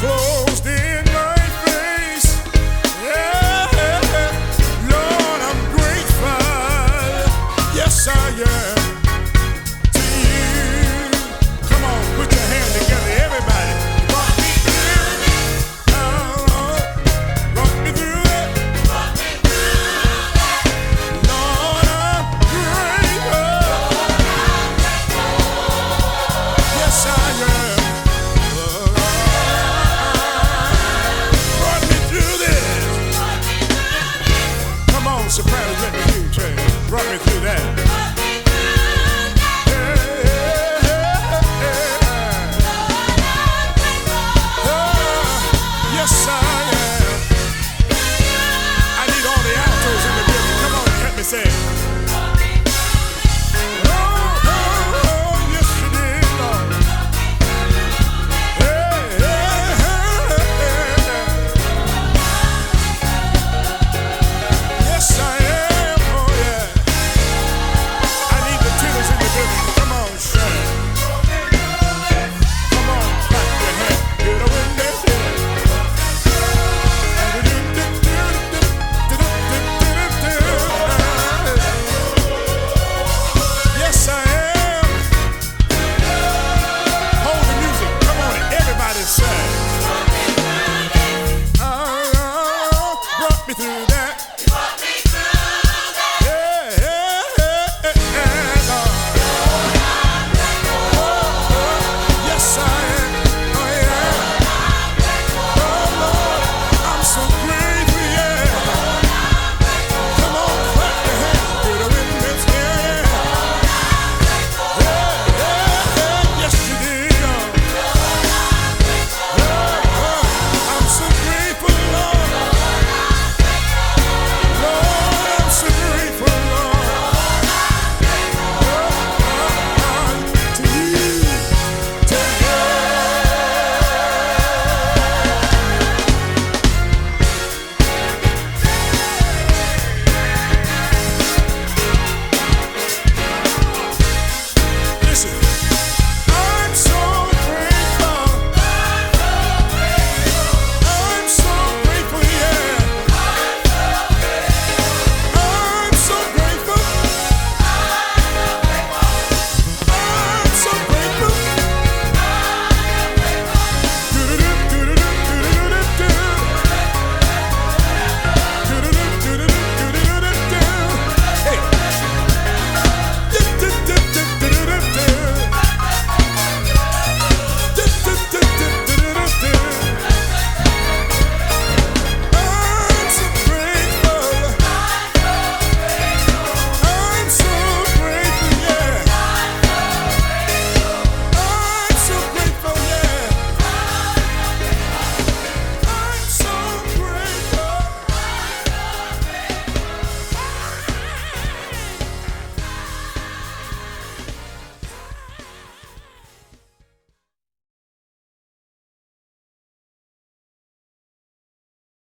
floor.